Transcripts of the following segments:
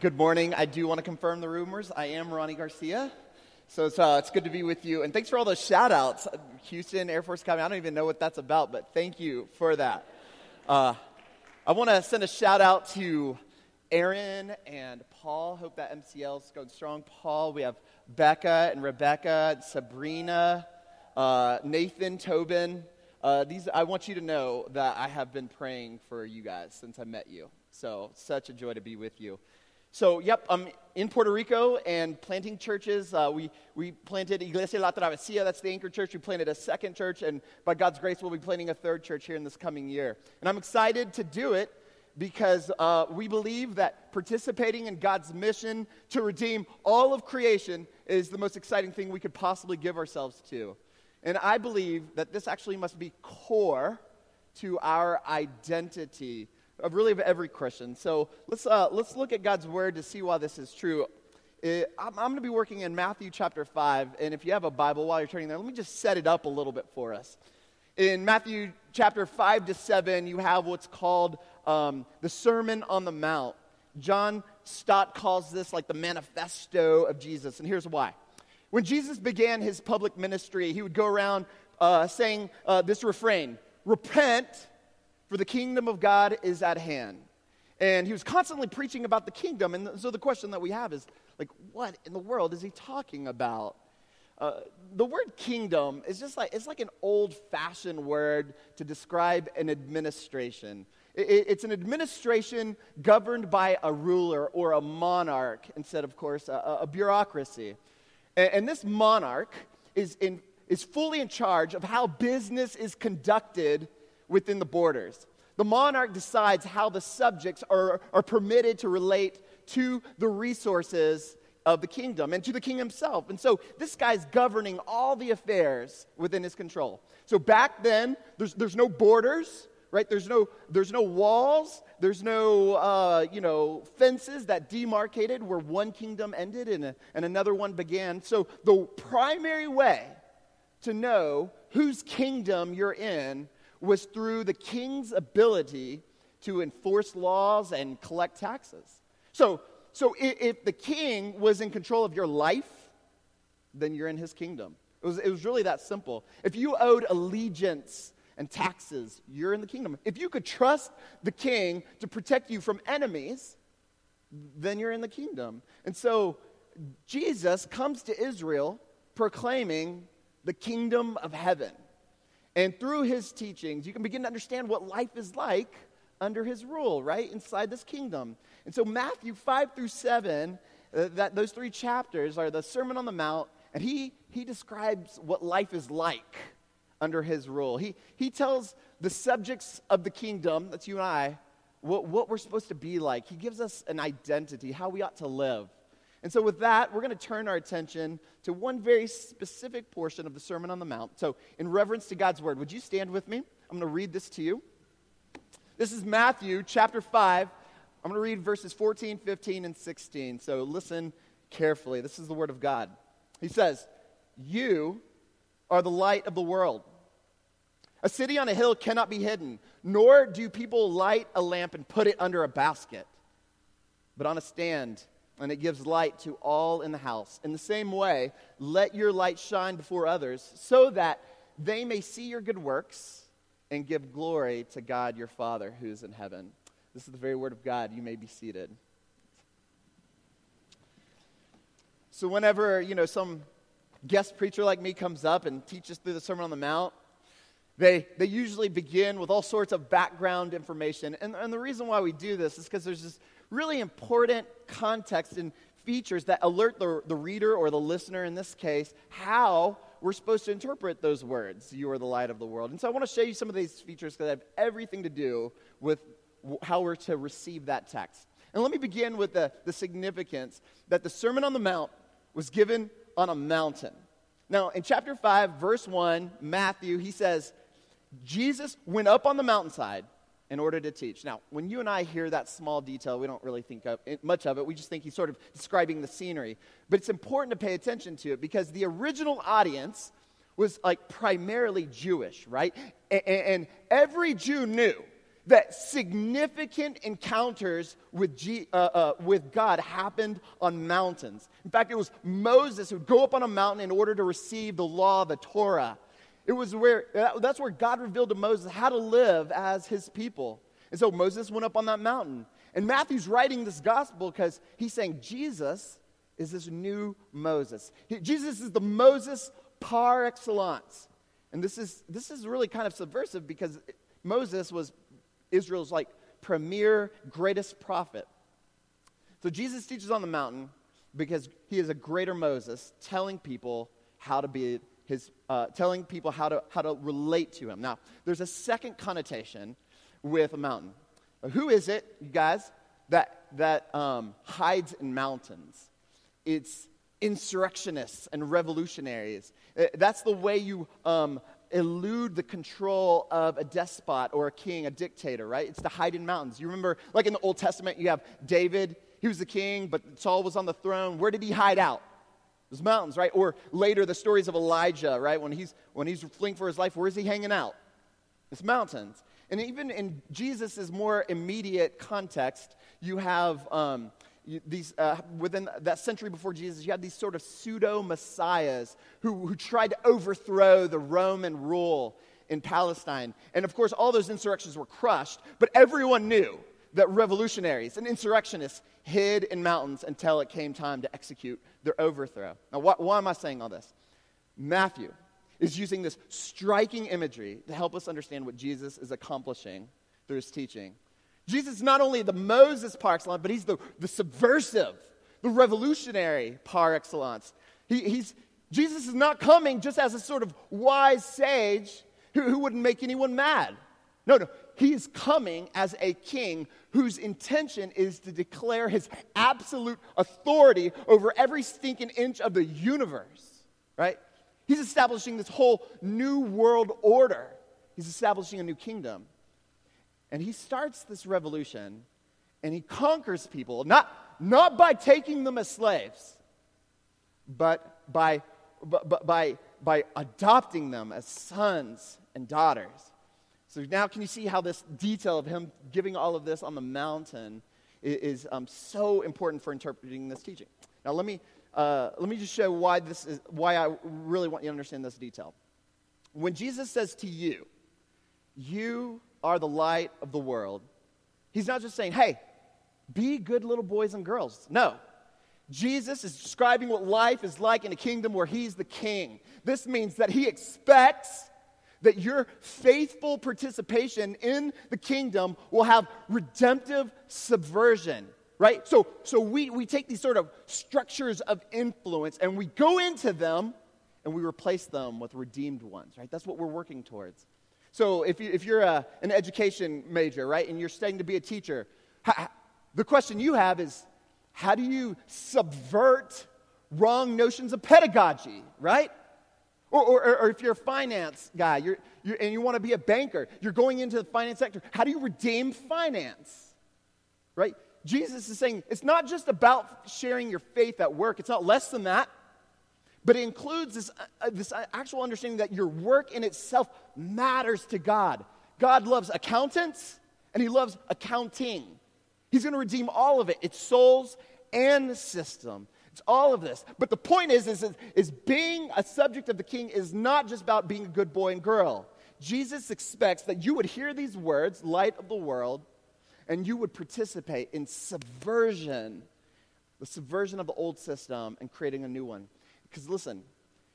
Good morning. I do want to confirm the rumors. I am Ronnie Garcia. So it's, uh, it's good to be with you. And thanks for all those shout outs. Houston, Air Force Academy. I don't even know what that's about, but thank you for that. Uh, I want to send a shout out to Aaron and Paul. Hope that MCL is going strong. Paul, we have Becca and Rebecca, and Sabrina, uh, Nathan, Tobin. Uh, these, I want you to know that I have been praying for you guys since I met you. So, such a joy to be with you. So, yep, I'm in Puerto Rico and planting churches. Uh, we, we planted Iglesia La Travesía, that's the anchor church. We planted a second church, and by God's grace, we'll be planting a third church here in this coming year. And I'm excited to do it because uh, we believe that participating in God's mission to redeem all of creation is the most exciting thing we could possibly give ourselves to. And I believe that this actually must be core to our identity of really of every Christian. So let's, uh, let's look at God's word to see why this is true. It, I'm, I'm going to be working in Matthew chapter 5, and if you have a Bible while you're turning there, let me just set it up a little bit for us. In Matthew chapter 5 to 7, you have what's called um, the Sermon on the Mount. John Stott calls this like the manifesto of Jesus, and here's why. When Jesus began his public ministry, he would go around uh, saying uh, this refrain Repent, for the kingdom of God is at hand. And he was constantly preaching about the kingdom. And so the question that we have is, like, what in the world is he talking about? Uh, the word kingdom is just like, it's like an old fashioned word to describe an administration. It, it's an administration governed by a ruler or a monarch instead, of course, a, a bureaucracy. And, and, this monarch is, in, is fully in charge of how business is conducted within the borders. The monarch decides how the subjects are, are permitted to relate to the resources of the kingdom and to the king himself. And so this guy's governing all the affairs within his control. So back then, there's, there's no borders, right? There's no, there's no walls, there's no, uh, you know, fences that demarcated where one kingdom ended and, a, and another one began. So the primary way to know whose kingdom you're in was through the king's ability to enforce laws and collect taxes. So, so if the king was in control of your life, then you're in his kingdom. It was, it was really that simple. If you owed allegiance and taxes, you're in the kingdom. If you could trust the king to protect you from enemies, then you're in the kingdom. And so Jesus comes to Israel proclaiming the kingdom of heaven. And through his teachings, you can begin to understand what life is like under his rule, right? Inside this kingdom. And so, Matthew 5 through 7, uh, that, those three chapters are the Sermon on the Mount, and he, he describes what life is like under his rule. He, he tells the subjects of the kingdom, that's you and I, what, what we're supposed to be like. He gives us an identity, how we ought to live. And so, with that, we're going to turn our attention to one very specific portion of the Sermon on the Mount. So, in reverence to God's word, would you stand with me? I'm going to read this to you. This is Matthew chapter 5. I'm going to read verses 14, 15, and 16. So, listen carefully. This is the word of God. He says, You are the light of the world. A city on a hill cannot be hidden, nor do people light a lamp and put it under a basket, but on a stand and it gives light to all in the house. In the same way, let your light shine before others so that they may see your good works and give glory to God your Father who is in heaven. This is the very word of God. You may be seated. So whenever, you know, some guest preacher like me comes up and teaches through the Sermon on the Mount, they, they usually begin with all sorts of background information. And, and the reason why we do this is because there's this really important context and features that alert the, the reader or the listener in this case how we're supposed to interpret those words, you are the light of the world. And so I want to show you some of these features because they have everything to do with how we're to receive that text. And let me begin with the, the significance that the Sermon on the Mount was given on a mountain. Now, in chapter 5, verse 1, Matthew, he says, Jesus went up on the mountainside in order to teach. Now, when you and I hear that small detail, we don't really think of it, much of it. We just think he's sort of describing the scenery. But it's important to pay attention to it because the original audience was like primarily Jewish, right? And, and every Jew knew that significant encounters with, G, uh, uh, with God happened on mountains. In fact, it was Moses who would go up on a mountain in order to receive the law, the Torah. It was where, uh, that's where God revealed to Moses how to live as his people. And so Moses went up on that mountain. And Matthew's writing this gospel because he's saying Jesus is this new Moses. He, Jesus is the Moses par excellence. And this is, this is really kind of subversive because Moses was Israel's like premier, greatest prophet. So Jesus teaches on the mountain because he is a greater Moses, telling people how to be his, uh, telling people how to, how to relate to him. Now, there's a second connotation with a mountain. Who is it, you guys, that, that um, hides in mountains? It's insurrectionists and revolutionaries. Uh, that's the way you um, elude the control of a despot or a king, a dictator, right? It's to hide in mountains. You remember, like in the Old Testament, you have David, he was the king, but Saul was on the throne. Where did he hide out? Those mountains, right? Or later, the stories of Elijah, right? When he's, when he's fleeing for his life, where is he hanging out? It's mountains. And even in Jesus' more immediate context, you have um, these, uh, within that century before Jesus, you had these sort of pseudo messiahs who, who tried to overthrow the Roman rule in Palestine. And of course, all those insurrections were crushed, but everyone knew that revolutionaries and insurrectionists hid in mountains until it came time to execute their overthrow. Now, wh- why am I saying all this? Matthew is using this striking imagery to help us understand what Jesus is accomplishing through his teaching. Jesus is not only the Moses par excellence, but he's the, the subversive, the revolutionary par excellence. He, he's, Jesus is not coming just as a sort of wise sage who, who wouldn't make anyone mad. No, no. He is coming as a king whose intention is to declare his absolute authority over every stinking inch of the universe, right? He's establishing this whole new world order. He's establishing a new kingdom. And he starts this revolution and he conquers people, not, not by taking them as slaves, but by, but, by, by adopting them as sons and daughters. So now, can you see how this detail of him giving all of this on the mountain is, um, so important for interpreting this teaching? Now, let me, uh, let me just show why, this is, why I really want you to understand this detail. When Jesus says to you, you are the light of the world. He's not just saying, hey, be good little boys and girls. No. Jesus is describing what life is like in a kingdom where he's the king. This means that he expects that your faithful participation in the kingdom will have redemptive subversion, right? So, so we, we take these sort of structures of influence and we go into them and we replace them with redeemed ones, right? That's what we're working towards. So if, you, if you're a, an education major, right, and you're studying to be a teacher, the question you have is how do you subvert wrong notions of pedagogy, right? Or, or, or if you're a finance guy you're, you're, and you want to be a banker, you're going into the finance sector, how do you redeem finance, right? Jesus is saying it's not just about sharing your faith at work, it's not less than that. But it includes this, uh, uh, this actual understanding that your work in itself matters to God. God loves accountants and He loves accounting. He's going to redeem all of it its souls and system. It's all of this. But the point is, is, is being a subject of the king is not just about being a good boy and girl. Jesus expects that you would hear these words, light of the world, and you would participate in subversion, the subversion of the old system and creating a new one. Because listen,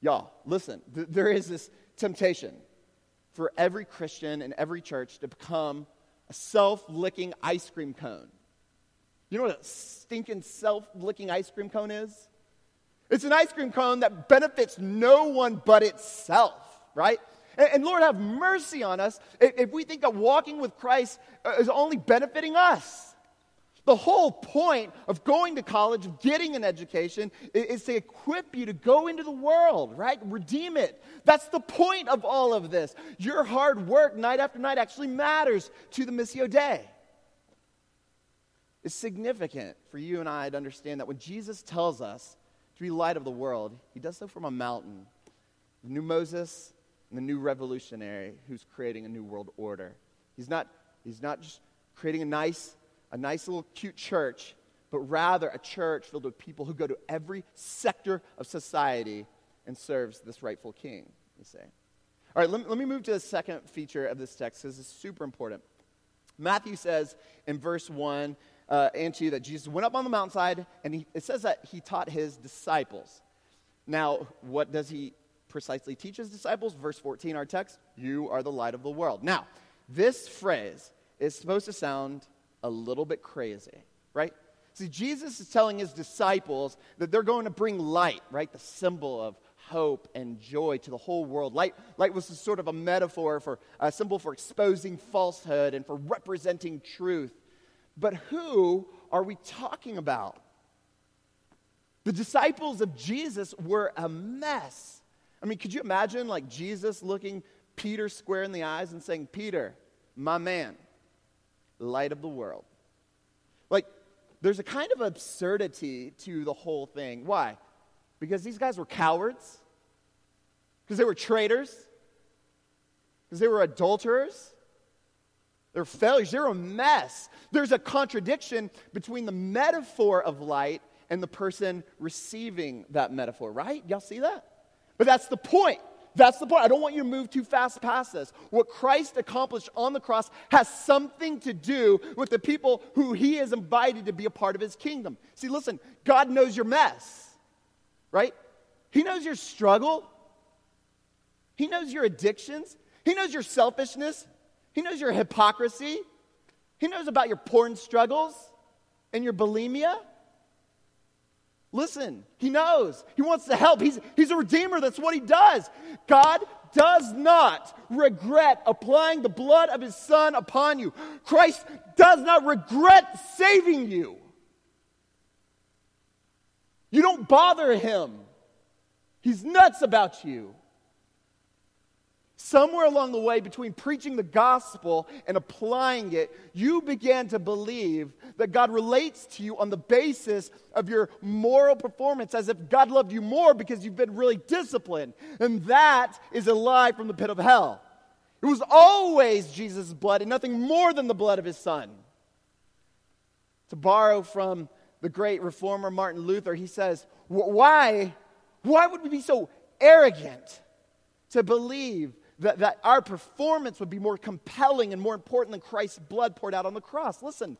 y'all, listen, th- there is this temptation for every Christian and every church to become a self licking ice cream cone. You know what a stinking self licking ice cream cone is? It's an ice cream cone that benefits no one but itself, right? And, and Lord, have mercy on us if, if we think that walking with Christ uh, is only benefiting us. The whole point of going to college, of getting an education, is to equip you to go into the world, right? Redeem it. That's the point of all of this. Your hard work night after night actually matters to the Missio Dei. It's significant for you and I to understand that when Jesus tells us to be light of the world, he does so from a mountain. The new Moses and the new revolutionary who's creating a new world order. He's not He's not just creating a nice, a nice little cute church, but rather a church filled with people who go to every sector of society and serves this rightful king, you say. All right, let me, let me move to the second feature of this text because it's super important. Matthew says in verse 1 uh, and 2 that Jesus went up on the mountainside and he, it says that he taught his disciples. Now, what does he precisely teach his disciples? Verse 14, our text, you are the light of the world. Now, this phrase is supposed to sound a little bit crazy, right? See, Jesus is telling his disciples that they're going to bring light, right? The symbol of hope and joy to the whole world. Light, light was sort of a metaphor for a symbol for exposing falsehood and for representing truth. But who are we talking about? The disciples of Jesus were a mess. I mean, could you imagine like Jesus looking Peter square in the eyes and saying, Peter, my man, light of the world? Like, there's a kind of absurdity to the whole thing. Why? Because these guys were cowards, because they were traitors, because they were adulterers. They're failures. They're a mess. There's a contradiction between the metaphor of light and the person receiving that metaphor, right? Y'all see that? But that's the point. That's the point. I don't want you to move too fast past this. What Christ accomplished on the cross has something to do with the people who he has invited to be a part of his kingdom. See, listen, God knows your mess, right? He knows your struggle, He knows your addictions, He knows your selfishness, He knows your hypocrisy, He knows about your porn struggles and your bulimia. Listen, he knows. He wants to help. He's, he's a redeemer. That's what he does. God does not regret applying the blood of his son upon you. Christ does not regret saving you. You don't bother him. He's nuts about you. Somewhere along the way, between preaching the gospel and applying it, you began to believe that God relates to you on the basis of your moral performance, as if God loved you more because you've been really disciplined. And that is a lie from the pit of hell. It was always Jesus' blood and nothing more than the blood of his son. To borrow from the great reformer Martin Luther, he says, Why, why would we be so arrogant to believe that, that our performance would be more compelling and more important than Christ's blood poured out on the cross. Listen,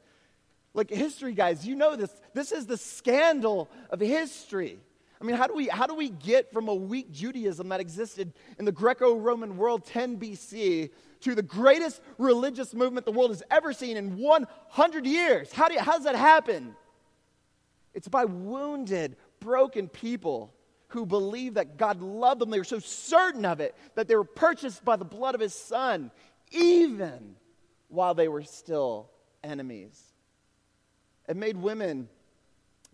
like history guys, you know this. This is the scandal of history. I mean, how do we, how do we get from a weak Judaism that existed in the Greco Roman world 10 BC to the greatest religious movement the world has ever seen in 100 years? How, do you, how does that happen? It's by wounded, broken people who believed that God loved them. They were so certain of it that they were purchased by the blood of his son, even while they were still enemies. It made women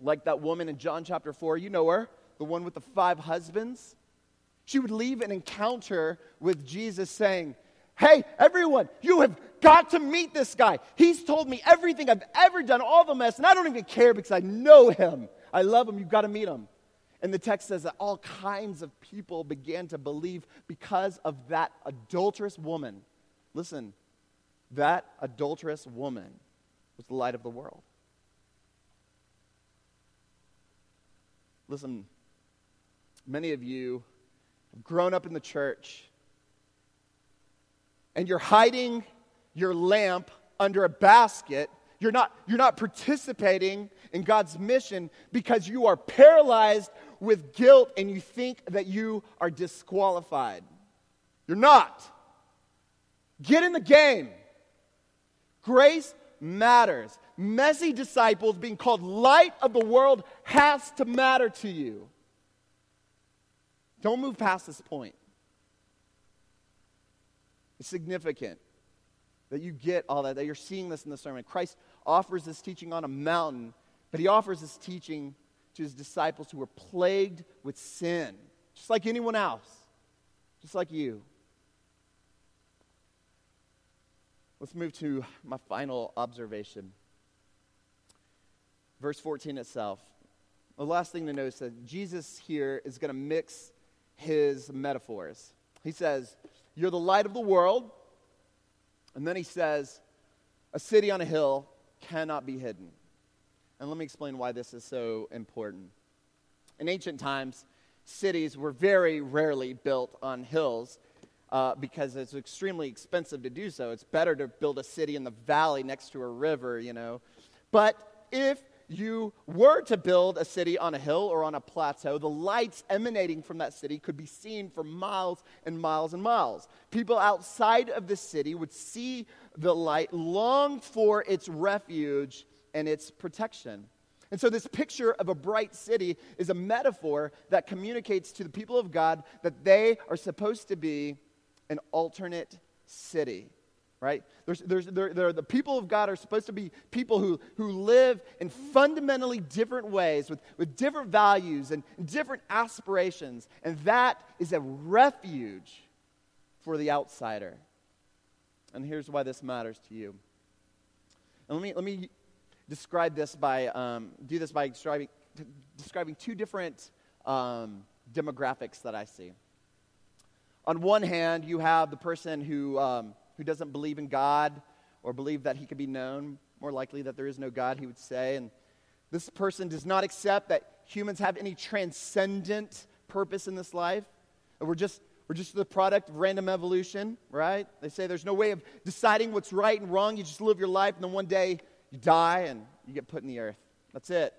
like that woman in John chapter 4. You know her, the one with the five husbands. She would leave an encounter with Jesus saying, Hey, everyone, you have got to meet this guy. He's told me everything I've ever done, all the mess, and I don't even care because I know him. I love him. You've got to meet him. And the text says that all kinds of people began to believe because of that adulterous woman. Listen, that adulterous woman was the light of the world. Listen, many of you have grown up in the church and you're hiding your lamp under a basket. You're not, you're not participating in God's mission because you are paralyzed with guilt and you think that you are disqualified. You're not. Get in the game. Grace matters. Messy disciples being called light of the world has to matter to you. Don't move past this point. It's significant that you get all that, that you're seeing this in the sermon. Christ offers this teaching on a mountain, but he offers this teaching to his disciples who were plagued with sin, just like anyone else, just like you. Let's move to my final observation. Verse 14 itself. The last thing to notice is that Jesus here is going to mix his metaphors. He says, You're the light of the world. And then he says, A city on a hill cannot be hidden. And let me explain why this is so important. In ancient times, cities were very rarely built on hills uh, because it's extremely expensive to do so. It's better to build a city in the valley next to a river, you know. But if you were to build a city on a hill or on a plateau, the lights emanating from that city could be seen for miles and miles and miles. People outside of the city would see the light, long for its refuge and its protection. And so, this picture of a bright city is a metaphor that communicates to the people of God that they are supposed to be an alternate city right? There's, there's, there, there, the people of God are supposed to be people who, who live in fundamentally different ways with, with different values and, and different aspirations. And that is a refuge for the outsider. And here's why this matters to you. And let me, let me describe this by, um, do this by describing, describing two different um, demographics that I see. On one hand, you have the person who, um, who doesn't believe in God or believe that he could be known, more likely that there is no God, he would say. And this person does not accept that humans have any transcendent purpose in this life. We're just, we're just the product of random evolution, right? They say there's no way of deciding what's right and wrong. You just live your life, and then one day you die and you get put in the earth. That's it.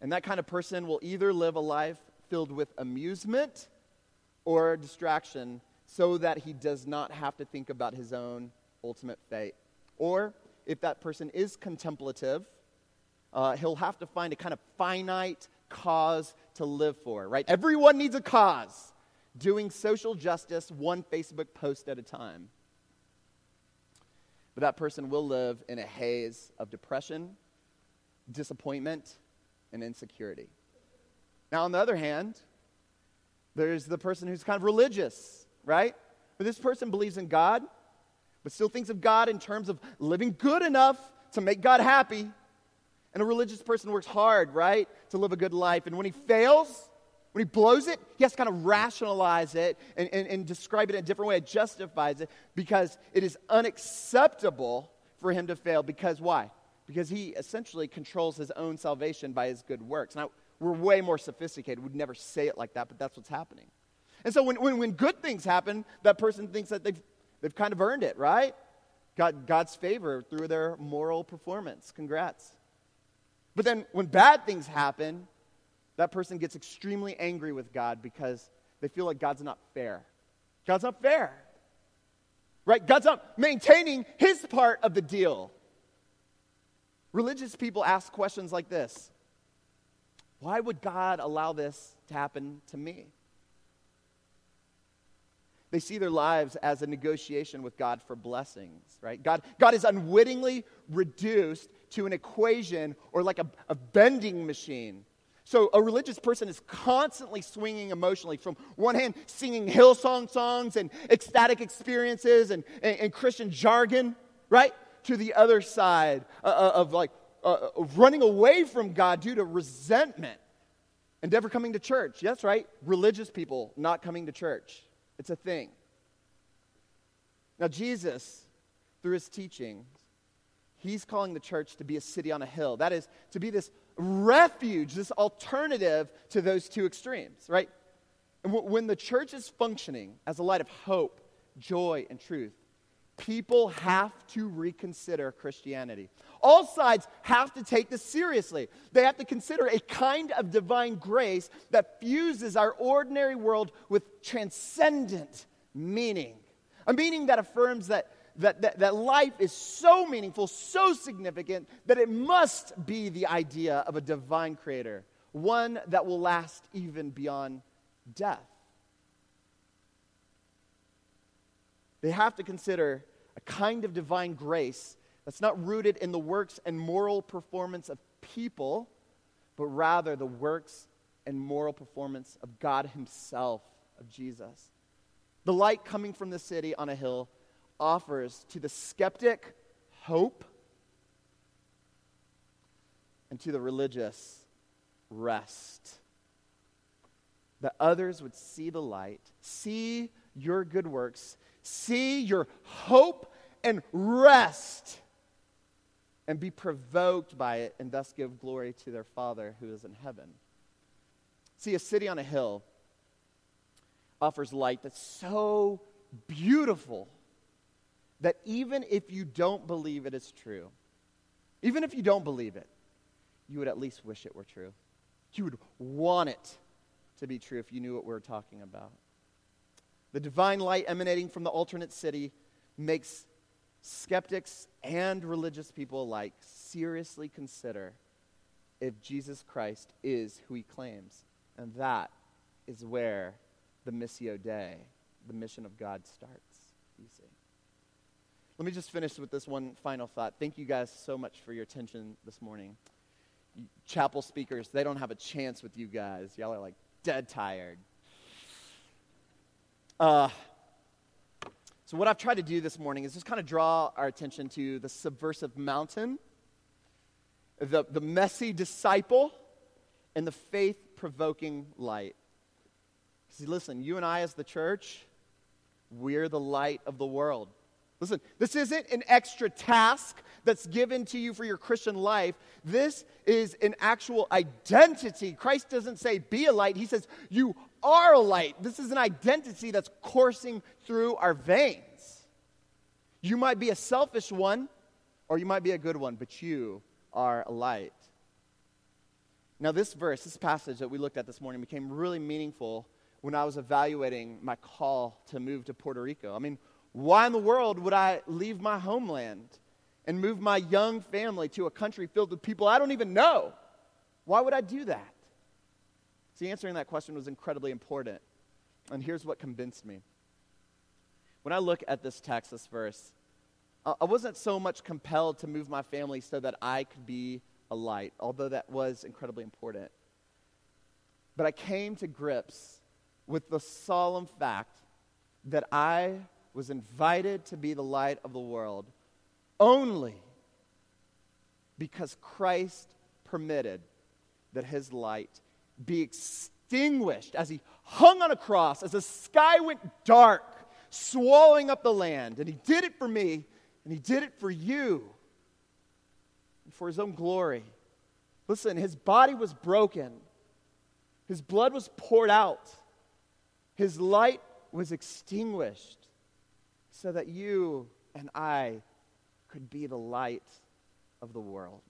And that kind of person will either live a life filled with amusement or distraction so that he does not have to think about his own ultimate fate. Or if that person is contemplative, uh, he'll have to find a kind of finite cause to live for, right? Everyone needs a cause. Doing social justice one Facebook post at a time. But that person will live in a haze of depression, disappointment, and insecurity. Now, on the other hand, there's the person who's kind of religious right? But this person believes in God, but still thinks of God in terms of living good enough to make God happy. And a religious person works hard, right, to live a good life. And when he fails, when he blows it, he has to kind of rationalize it and, and, and describe it in a different way. It justifies it because it is unacceptable for him to fail. Because why? Because he essentially controls his own salvation by his good works. Now, we're way more sophisticated. We'd never say it like that, but that's what's happening. And so when, when, when good things happen, that person thinks that they've, they've kind of earned it, right? Got God's favor through their moral performance. Congrats. But then when bad things happen, that person gets extremely angry with God because they feel like God's not fair. God's not fair. Right? God's not maintaining his part of the deal. Religious people ask questions like this Why would God allow this to happen to me? They see their lives as a negotiation with God for blessings, right? God, God is unwittingly reduced to an equation or like a, a bending machine. So a religious person is constantly swinging emotionally from one hand, singing Hillsong songs and ecstatic experiences and, and, and Christian jargon, right? To the other side uh, uh of like uh, of running away from God due to resentment and never coming to church. Yes, right? Religious people not coming to church. It's a thing. Now, Jesus, through his teachings, he's calling the church to be a city on a hill. That is, to be this refuge, this alternative to those two extremes, right? And w- when the church is functioning as a light of hope, joy, and truth, people have to reconsider Christianity. All sides have to take this seriously. They have to consider a kind of divine grace that fuses our ordinary world with transcendent meaning. A meaning that affirms that, that, that, that life is so meaningful, so significant, that it must be the idea of a divine creator, one that will last even beyond death. They have to consider a kind of divine grace that's not rooted in the works and moral performance of people, but rather the works and moral performance of God Himself, of Jesus. The light coming from the city on a hill offers to the skeptic hope and to the religious rest. That others would see the light, see your good works, see your hope and rest and be provoked by it and thus give glory to their Father who is in heaven. See, a city on a hill offers light that's so beautiful that even if you don't believe it is true, even if you don't believe it, you would at least wish it were true. You would want it to be true if you knew what we were talking about. The divine light emanating from the alternate city makes skeptics and religious people alike seriously consider if Jesus Christ is who he claims. And that is where the Missio Dei, the mission of God, starts, you see. Let me just finish with this one final thought. Thank you guys so much for your attention this morning. Chapel speakers, they don't have a chance with you guys. Y'all are like dead tired. Uh, so, what I've tried to do this morning is just kind of draw our attention to the subversive mountain, the, the messy disciple, and the faith provoking light. See, listen, you and I, as the church, we're the light of the world. Listen, this isn't an extra task that's given to you for your Christian life. This is an actual identity. Christ doesn't say, be a light. He says, you are a light. This is an identity that's coursing through our veins. You might be a selfish one, or you might be a good one, but you are a light. Now, this verse, this passage that we looked at this morning, became really meaningful when I was evaluating my call to move to Puerto Rico. I mean, why in the world would I leave my homeland and move my young family to a country filled with people I don't even know? Why would I do that? See, answering that question was incredibly important. And here's what convinced me. When I look at this text, this verse, I wasn't so much compelled to move my family so that I could be a light, although that was incredibly important. But I came to grips with the solemn fact that I was invited to be the light of the world only because Christ permitted that his light be extinguished as he hung on a cross, as the sky went dark, swallowing up the land. And he did it for me, and he did it for you, and for his own glory. Listen, his body was broken, his blood was poured out, his light was extinguished so that you and I could be the light of the world.